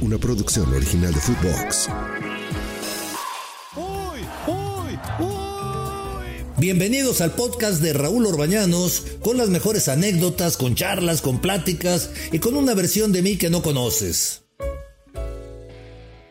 una producción original de Footbox. Bienvenidos al podcast de Raúl Orbañanos con las mejores anécdotas, con charlas, con pláticas y con una versión de mí que no conoces.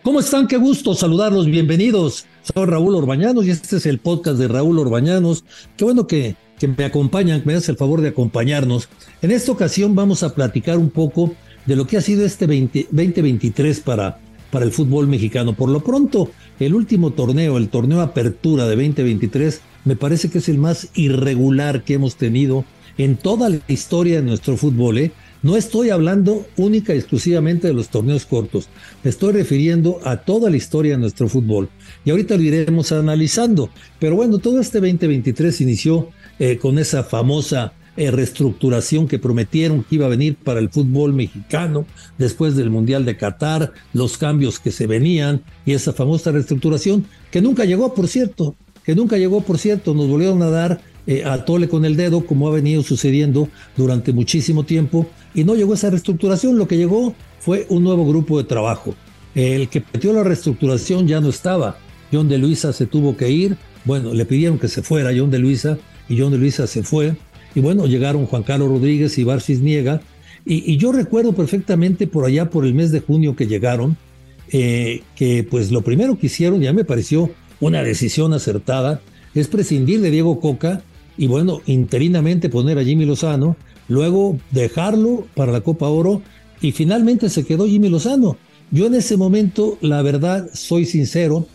¿Cómo están? Qué gusto saludarlos, bienvenidos. Soy Raúl Orbañanos y este es el podcast de Raúl Orbañanos. Qué bueno que, que me acompañan, que me das el favor de acompañarnos. En esta ocasión vamos a platicar un poco de lo que ha sido este 2023 para, para el fútbol mexicano. Por lo pronto, el último torneo, el torneo Apertura de 2023, me parece que es el más irregular que hemos tenido en toda la historia de nuestro fútbol. ¿eh? No estoy hablando única y exclusivamente de los torneos cortos, me estoy refiriendo a toda la historia de nuestro fútbol. Y ahorita lo iremos analizando. Pero bueno, todo este 2023 inició eh, con esa famosa eh, reestructuración que prometieron que iba a venir para el fútbol mexicano después del Mundial de Qatar, los cambios que se venían y esa famosa reestructuración que nunca llegó, por cierto, que nunca llegó, por cierto, nos volvieron a dar eh, a tole con el dedo, como ha venido sucediendo durante muchísimo tiempo, y no llegó esa reestructuración, lo que llegó fue un nuevo grupo de trabajo. El que metió la reestructuración ya no estaba, John de Luisa se tuvo que ir, bueno, le pidieron que se fuera John de Luisa, y John de Luisa se fue, y bueno, llegaron Juan Carlos Rodríguez y Barcis Niega. Y, yo recuerdo perfectamente por allá, por el mes de junio que llegaron, eh, que pues lo primero que hicieron, ya me pareció una decisión acertada, es prescindir de Diego Coca y bueno, interinamente poner a Jimmy Lozano, luego dejarlo para la Copa Oro y finalmente se quedó Jimmy Lozano. Yo en ese momento, la verdad, soy sincero,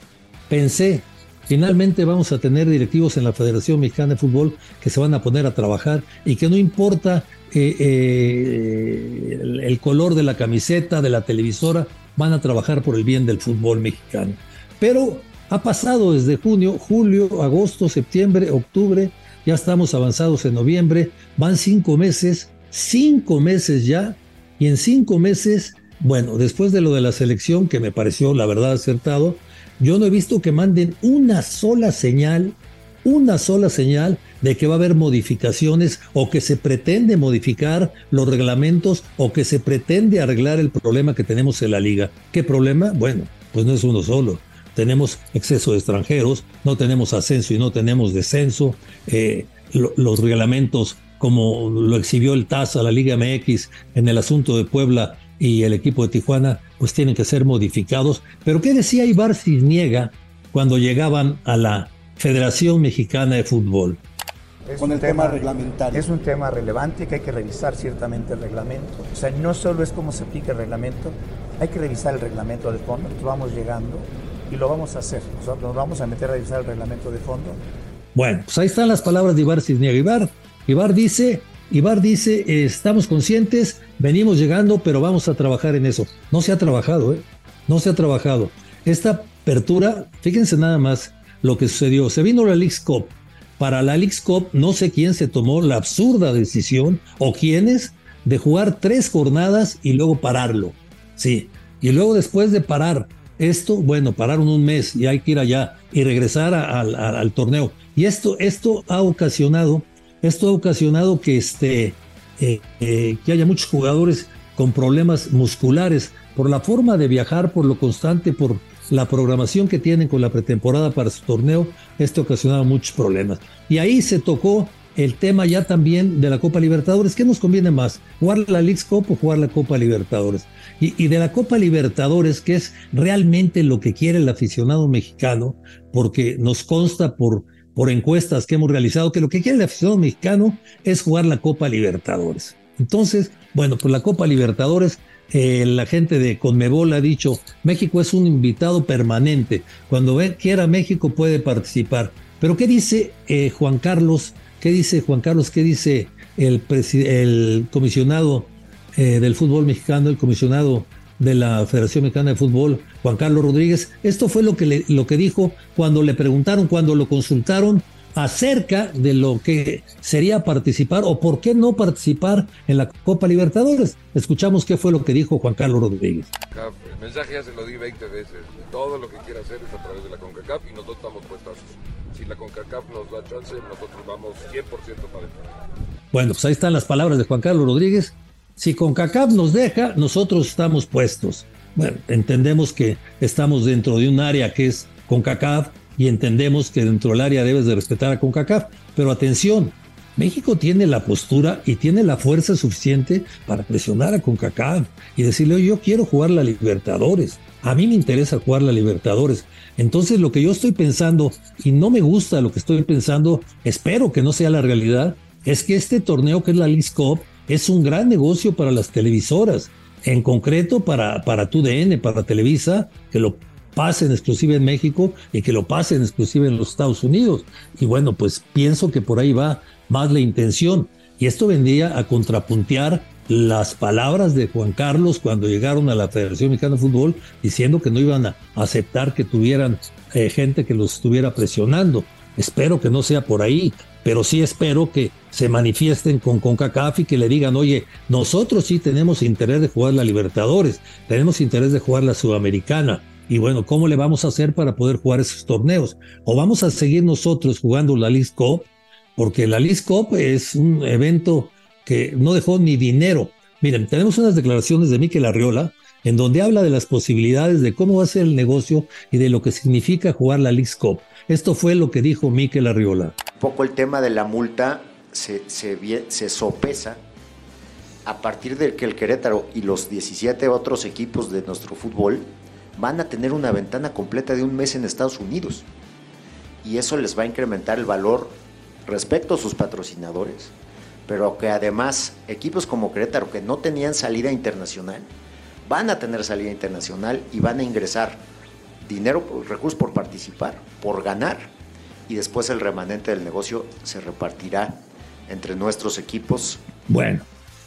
pensé, Finalmente vamos a tener directivos en la Federación Mexicana de Fútbol que se van a poner a trabajar y que no importa eh, eh, el, color de la camiseta, de la televisora, van a trabajar por el bien del fútbol mexicano. Pero ha pasado desde junio, julio, agosto, septiembre, octubre, ya estamos avanzados en noviembre, van cinco meses, cinco meses ya, y en cinco meses, bueno, después de lo de la selección, que me pareció la verdad acertado, yo no he visto que manden una sola señal, una sola señal de que va a haber modificaciones o que se pretende modificar los reglamentos o que se pretende arreglar el problema que tenemos en la liga. ¿Qué problema? Bueno, pues no es uno solo. Tenemos exceso de extranjeros, no tenemos ascenso y no tenemos descenso. Eh, los reglamentos como lo exhibió el TAS a la Liga MX en el asunto de Puebla y el equipo de Tijuana pues tienen que ser modificados. Pero ¿qué decía Ibar Cisniega cuando llegaban a la Federación Mexicana de Fútbol? Es Con el tema, reglamentario. Es un tema relevante que hay que revisar ciertamente el reglamento. O sea, no solo es cómo se aplica el reglamento, hay que revisar el reglamento de fondo. vamos llegando y lo vamos a hacer. nos vamos a meter a revisar el reglamento de fondo. Bueno, pues ahí están las palabras de Ibar Cisniega. Ibar, Ibar dice Ibar dice, estamos conscientes, venimos llegando, pero vamos a trabajar en eso. No se ha trabajado, ¿eh? No se ha trabajado. Esta apertura, fíjense nada más lo que sucedió. Se vino la Leagues Cup. Para la Leagues Cup, no sé quién se tomó la absurda decisión, o quiénes, de jugar tres jornadas y luego pararlo. Sí. Y luego después de parar esto, bueno, pararon un mes y hay que ir allá y regresar al torneo. Y esto, esto ha ocasionado esto ha ocasionado que, este, eh, eh, que haya muchos jugadores con problemas musculares por la forma de viajar, por lo constante, por la programación que tienen con la pretemporada para su torneo. Esto ha ocasionado muchos problemas. Y ahí se tocó el tema ya también de la Copa Libertadores. ¿Qué nos conviene más? ¿Jugar la League Cup o jugar la Copa Libertadores? Y, de la Copa Libertadores, que es realmente lo que quiere el aficionado mexicano, porque nos consta por por encuestas que hemos realizado que lo que quiere el aficionado mexicano es jugar la Copa Libertadores. Entonces, bueno, pues la Copa Libertadores, eh, la gente de Conmebol ha dicho, México es un invitado permanente. Cuando quiera México puede participar. Pero ¿qué dice eh, Juan Carlos? ¿Qué dice Juan Carlos? ¿Qué dice el, el comisionado eh, del fútbol mexicano, el comisionado de la Federación Mexicana de Fútbol, Juan Carlos Rodríguez. Esto fue lo que, lo que dijo cuando le preguntaron, cuando lo consultaron acerca de lo que sería participar o por qué no participar en la Copa Libertadores. Escuchamos qué fue lo que dijo Juan Carlos Rodríguez. El mensaje ya se lo di 20 veces. Todo lo que quiera hacer es a través de la CONCACAF y nosotros estamos puestos. Si la CONCACAF nos da chance, nosotros vamos 100% para entrar. Bueno, pues ahí están las palabras de Juan Carlos Rodríguez si CONCACAF nos deja, nosotros estamos puestos. Bueno, entendemos que estamos dentro de un área que es CONCACAF y entendemos que dentro del área debes de respetar a CONCACAF. Pero atención, México tiene la postura y tiene la fuerza suficiente para presionar a CONCACAF y decirle, yo quiero jugar la Libertadores. A mí me interesa jugar la Libertadores. Entonces lo que yo estoy pensando, y no me gusta lo que estoy pensando, espero que no sea la realidad, es que este torneo que es la League Cup es un gran negocio para las televisoras, en concreto para, para TUDN, para Televisa, que lo pasen exclusiva en México y que lo pasen exclusiva en los Estados Unidos. Y bueno, pues pienso que por ahí va más la intención. Y esto vendría a contrapuntear las palabras de Juan Carlos cuando llegaron a la Federación Mexicana de Fútbol diciendo que no iban a aceptar que tuvieran eh, gente que los estuviera presionando. Espero que no sea por ahí, pero sí espero que se manifiesten con CONCACAF y que le digan, oye, nosotros sí tenemos interés de jugar la Libertadores, tenemos interés de jugar la Sudamericana. Y bueno, ¿cómo le vamos a hacer para poder jugar esos torneos? ¿O vamos a seguir nosotros jugando la League Cup? Porque la League Cup es un evento que no dejó ni dinero. Miren, tenemos unas declaraciones de Miquel Arriola en donde habla de las posibilidades de cómo va a ser el negocio y de lo que significa jugar la League Cup. Esto fue lo que dijo Miquel Arriola. Un poco el tema de la multa se, se, sopesa a partir de que el Querétaro y los 17 otros equipos de nuestro fútbol van a tener una ventana completa de un mes en Estados Unidos. Y eso les va a incrementar el valor respecto a sus patrocinadores, pero que además equipos como Querétaro que no tenían salida internacional, van a tener salida internacional y van a ingresar dinero, recursos por participar, por ganar, y después el remanente del negocio se repartirá entre nuestros equipos. Bueno,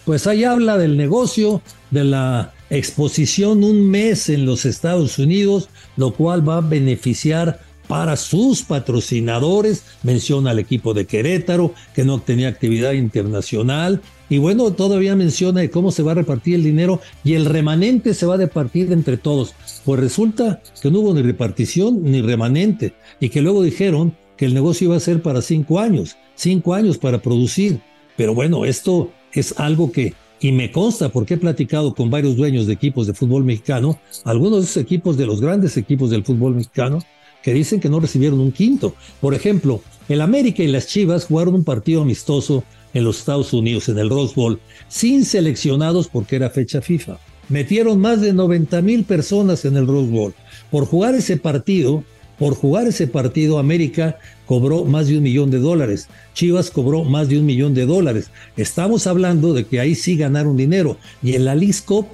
pues ahí habla del negocio, de la exposición un mes en los Estados Unidos, lo cual va a beneficiar para sus patrocinadores. Menciona al equipo de Querétaro, que no tenía actividad internacional. Y bueno, todavía menciona cómo se va a repartir el dinero y el remanente se va a repartir entre todos. Pues resulta que no hubo ni repartición ni remanente y que luego dijeron que el negocio iba a ser para cinco años, cinco años para producir. Pero bueno, esto es algo que, y me consta porque he platicado con varios dueños de equipos de fútbol mexicano, algunos equipos de los grandes equipos del fútbol mexicano, que dicen que no recibieron un quinto. Por ejemplo, el América y las Chivas jugaron un partido amistoso en los Estados Unidos, en el Rose Bowl, sin seleccionados porque era fecha FIFA. Metieron más de 90 mil personas en el Rose Bowl. Por jugar ese partido, por jugar ese partido, América cobró más de un millón de dólares. Chivas cobró más de un millón de dólares. Estamos hablando de que ahí sí ganaron dinero y en la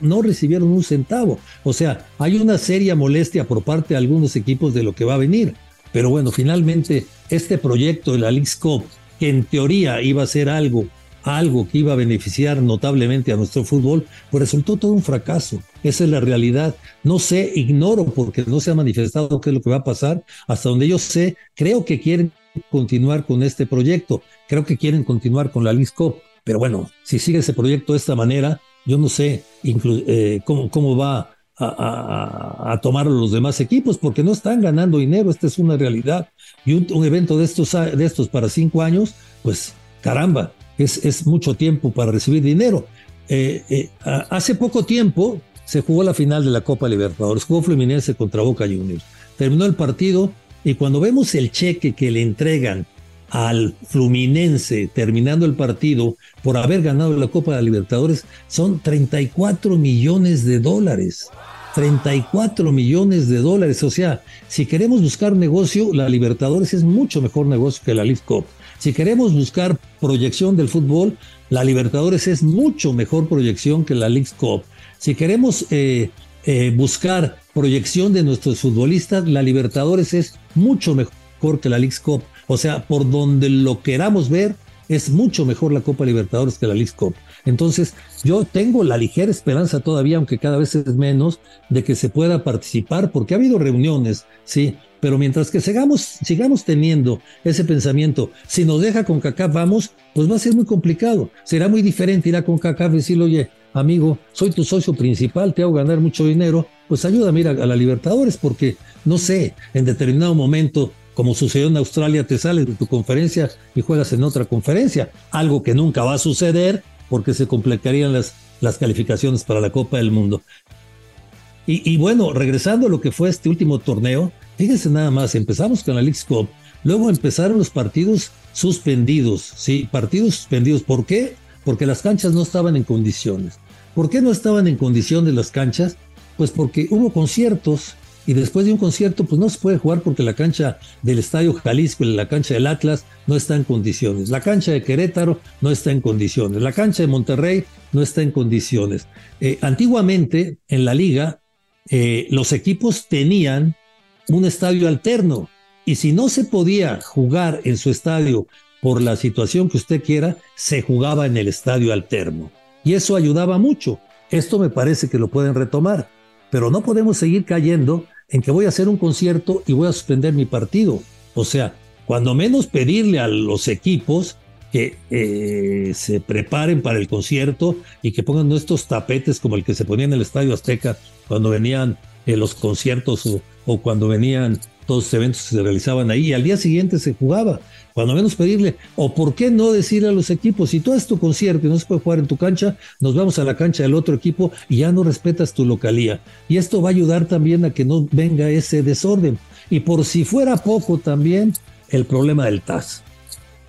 no recibieron un centavo. O sea, hay una seria molestia por parte de algunos equipos de lo que va a venir. Pero bueno, finalmente este proyecto de la que en teoría iba a ser algo algo que iba a beneficiar notablemente a nuestro fútbol, pues resultó todo un fracaso. Esa es la realidad. No sé, ignoro porque no se ha manifestado qué es lo que va a pasar. Hasta donde yo sé, creo que quieren continuar con este proyecto. Creo que quieren continuar con la LISCO. Pero bueno, si sigue ese proyecto de esta manera, yo no sé eh, cómo, cómo va a, tomar los demás equipos porque no están ganando dinero, esta es una realidad. Y un, un, evento de estos, de estos para cinco años, pues caramba, es, mucho tiempo para recibir dinero. Eh, eh, hace poco tiempo se jugó la final de la Copa Libertadores, jugó Fluminense contra Boca Juniors. Terminó el partido y cuando vemos el cheque que le entregan al Fluminense terminando el partido por haber ganado la Copa de Libertadores son 34 millones de dólares. 34 millones de dólares. O sea, si queremos buscar negocio, la Libertadores es mucho mejor negocio que la League Cup. Si queremos buscar proyección del fútbol, la Libertadores es mucho mejor proyección que la League Cup. Si queremos eh, eh, buscar proyección de nuestros futbolistas, la Libertadores es mucho mejor que la League Cup. O sea, por donde lo queramos ver, es mucho mejor la Copa Libertadores que la League Cup. Entonces, yo tengo la ligera esperanza todavía, aunque cada vez es menos, de que se pueda participar, porque ha habido reuniones, sí, pero mientras que sigamos, sigamos teniendo ese pensamiento, si nos deja con CACAF vamos, pues va a ser muy complicado. Será muy diferente ir a con CACAF y decirle, oye, amigo, soy tu socio principal, te hago ganar mucho dinero, pues ayúdame a ir a, la Libertadores, porque no sé, en determinado momento, como sucedió en Australia, te sales de tu conferencia y juegas en otra conferencia, algo que nunca va a suceder porque se complicarían las las calificaciones para la Copa del Mundo. Y, bueno, regresando a lo que fue este último torneo, fíjense nada más, empezamos con la League Cup, luego empezaron los partidos suspendidos, sí, partidos suspendidos. ¿Por qué? Porque las canchas no estaban en condiciones. ¿Por qué no estaban en condiciones las canchas? Pues porque hubo conciertos y después de un concierto pues no se puede jugar porque la cancha del Estadio Jalisco, la cancha del Atlas no está en condiciones, la cancha de Querétaro no está en condiciones, la cancha de Monterrey no está en condiciones. Eh, antiguamente en la liga eh, los equipos tenían un estadio alterno y si no se podía jugar en su estadio por la situación que usted quiera, se jugaba en el estadio alterno. Y eso ayudaba mucho. Esto me parece que lo pueden retomar. Pero no podemos seguir cayendo en que voy a hacer un concierto y voy a suspender mi partido. O sea, cuando menos pedirle a los equipos que eh, se preparen para el concierto y que pongan estos tapetes como el que se ponía en el Estadio Azteca cuando venían eh, los conciertos o, cuando venían todos los eventos que se realizaban ahí y al día siguiente se jugaba cuando menos pedirle, o por qué no decirle a los equipos, si tú haces tu concierto y no se puede jugar en tu cancha, nos vamos a la cancha del otro equipo y ya no respetas tu localía. Y esto va a ayudar también a que no venga ese desorden. Y por si fuera poco también, el problema del TAS.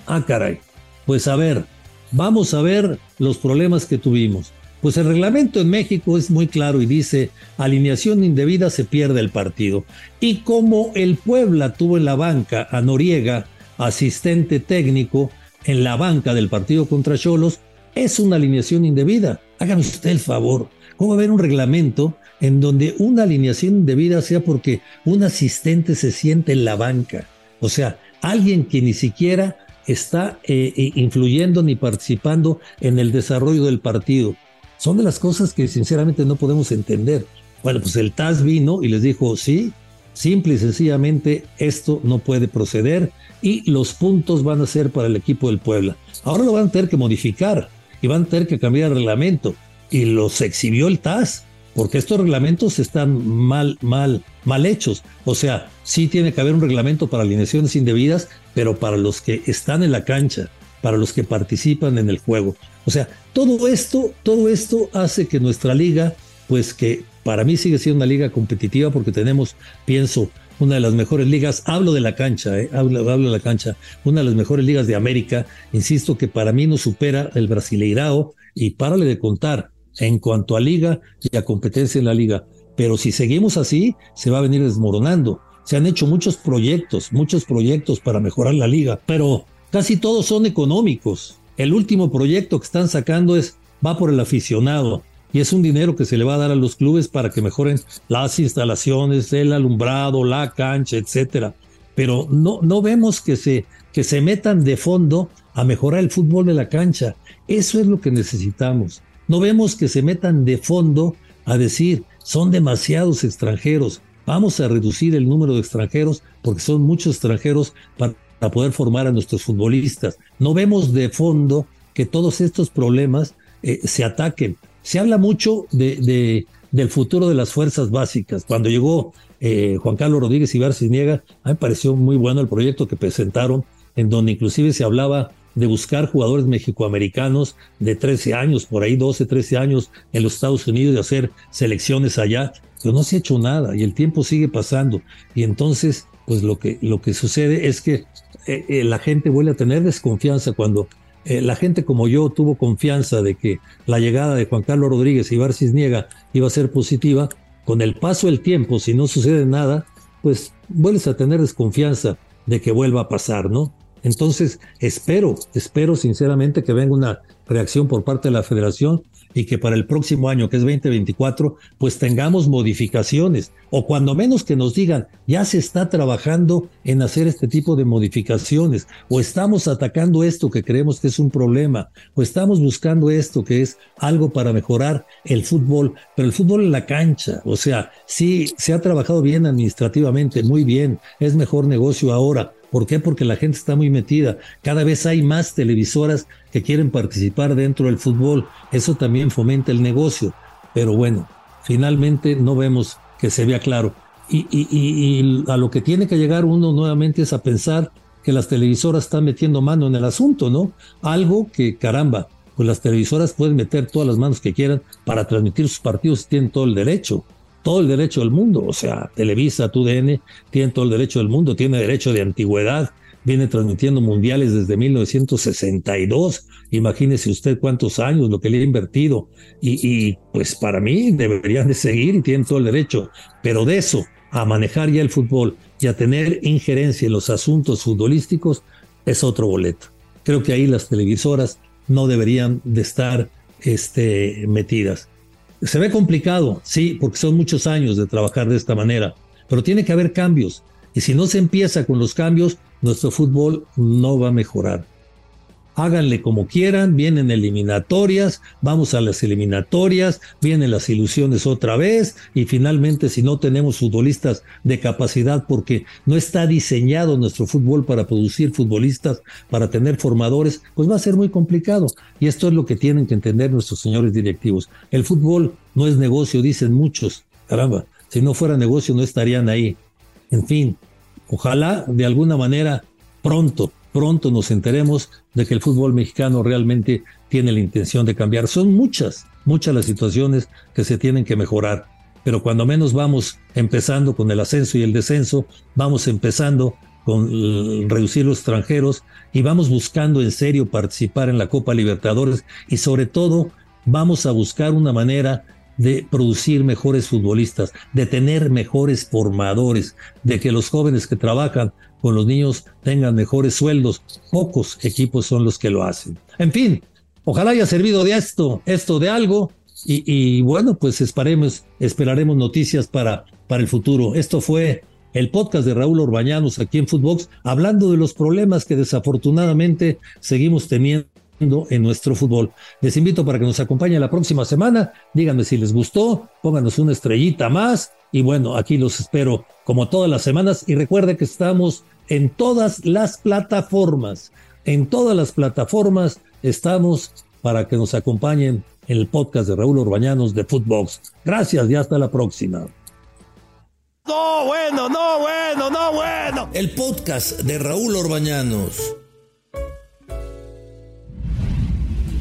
Ah, caray. Pues a ver, vamos a ver los problemas que tuvimos. Pues el reglamento en México es muy claro y dice, alineación indebida se pierde el partido. Y como el Puebla tuvo en la banca a Noriega, asistente técnico en la banca del partido contra Cholos, es una alineación indebida. Hágame usted el favor. ¿Cómo va a haber un reglamento en donde una alineación indebida sea porque un asistente se siente en la banca? O sea, alguien que ni siquiera está eh, eh, influyendo ni participando en el desarrollo del partido. Son de las cosas que sinceramente no podemos entender. Bueno, pues el TAS vino y les dijo, sí, simple y sencillamente esto no puede proceder y los puntos van a ser para el equipo del Puebla. Ahora lo van a tener que modificar y van a tener que cambiar el reglamento. Y los exhibió el TAS, porque estos reglamentos están mal, mal, mal hechos. O sea, sí tiene que haber un reglamento para alineaciones indebidas, pero para los que están en la cancha, para los que participan en el juego. O sea, todo esto, todo esto hace que nuestra liga, pues que para mí sigue siendo una liga competitiva porque tenemos, pienso, una de las mejores ligas, hablo de la cancha, eh, hablo, de la cancha, una de las mejores ligas de América, insisto que para mí no supera el Brasileirao y párale de contar en cuanto a liga y a competencia en la liga. Pero si seguimos así, se va a venir desmoronando. Se han hecho muchos proyectos, muchos proyectos para mejorar la liga, pero casi todos son económicos. El último proyecto que están sacando es va por el aficionado y es un dinero que se le va a dar a los clubes para que mejoren las instalaciones, el alumbrado, la cancha, etcétera. Pero no, no vemos que se, que se metan de fondo a mejorar el fútbol de la cancha. Eso es lo que necesitamos. No vemos que se metan de fondo a decir, son demasiados extranjeros, vamos a reducir el número de extranjeros porque son muchos extranjeros para poder formar a nuestros futbolistas. No vemos de fondo que todos estos problemas eh, se ataquen. Se habla mucho de, del futuro de las fuerzas básicas. Cuando llegó eh, Juan Carlos Rodríguez y Niega, a mí me pareció muy bueno el proyecto que presentaron, en donde inclusive se hablaba de buscar jugadores mexicoamericanos de 13 años, por ahí 12, 13 años en los Estados Unidos, de hacer selecciones allá, pero no se ha hecho nada y el tiempo sigue pasando. Y entonces, pues lo que, lo que sucede es que eh, eh, la gente vuelve a tener desconfianza cuando eh, la gente como yo tuvo confianza de que la llegada de Juan Carlos Rodríguez y Barcis Niega iba a ser positiva, con el paso del tiempo, si no sucede nada, pues vuelves a tener desconfianza de que vuelva a pasar, ¿no? Entonces, espero, espero sinceramente que venga una reacción por parte de la federación y que para el próximo año, que es 2024, pues tengamos modificaciones o cuando menos que nos digan, ya se está trabajando en hacer este tipo de modificaciones o estamos atacando esto que creemos que es un problema o estamos buscando esto que es algo para mejorar el fútbol, pero el fútbol en la cancha, o sea, sí, se ha trabajado bien administrativamente, muy bien, es mejor negocio ahora, ¿Por qué? Porque la gente está muy metida. Cada vez hay más televisoras que quieren participar dentro del fútbol. Eso también fomenta el negocio. Pero bueno, finalmente no vemos que se vea claro. Y, a lo que tiene que llegar uno nuevamente es a pensar que las televisoras están metiendo mano en el asunto, ¿no? Algo que, caramba, pues las televisoras pueden meter todas las manos que quieran para transmitir sus partidos tienen todo el derecho, todo el derecho del mundo. O sea, Televisa, TUDN, tienen todo el derecho del mundo, tiene derecho de antigüedad, viene transmitiendo mundiales desde 1962. Imagínese usted cuántos años, lo que le ha invertido. Y, y, pues para mí deberían de seguir y tienen todo el derecho. Pero de eso, a manejar ya el fútbol y a tener injerencia en los asuntos futbolísticos, es otro boleto. Creo que ahí las televisoras no deberían de estar este, metidas. Se ve complicado, sí, porque son muchos años de trabajar de esta manera, pero tiene que haber cambios. Y si no se empieza con los cambios, nuestro fútbol no va a mejorar háganle como quieran, vienen eliminatorias, vamos a las eliminatorias, vienen las ilusiones otra vez y finalmente si no tenemos futbolistas de capacidad porque no está diseñado nuestro fútbol para producir futbolistas, para tener formadores, pues va a ser muy complicado. Y esto es lo que tienen que entender nuestros señores directivos. El fútbol no es negocio, dicen muchos. Caramba, si no fuera negocio no estarían ahí. En fin, ojalá de alguna manera pronto pronto nos enteremos de que el fútbol mexicano realmente tiene la intención de cambiar. Son muchas, muchas las situaciones que se tienen que mejorar, pero cuando menos vamos empezando con el ascenso y el descenso, vamos empezando con reducir los extranjeros y vamos buscando en serio participar en la Copa Libertadores y sobre todo vamos a buscar una manera de producir mejores futbolistas, de tener mejores formadores, de que los jóvenes que trabajan con los niños tengan mejores sueldos. Pocos equipos son los que lo hacen. En fin, ojalá haya servido de esto, esto de algo. Y, bueno, pues esperaremos, esperaremos noticias para, para el futuro. Esto fue el podcast de Raúl Orbañanos aquí en Footbox, hablando de los problemas que desafortunadamente seguimos teniendo en nuestro fútbol. Les invito para que nos acompañen la próxima semana. Díganme si les gustó, pónganos una estrellita más. Y bueno, aquí los espero como todas las semanas. Y recuerde que estamos en todas las plataformas. En todas las plataformas estamos para que nos acompañen en el podcast de Raúl Orbañanos de Footbox. Gracias y hasta la próxima. No, bueno, no, bueno, no, bueno. El podcast de Raúl Orbañanos.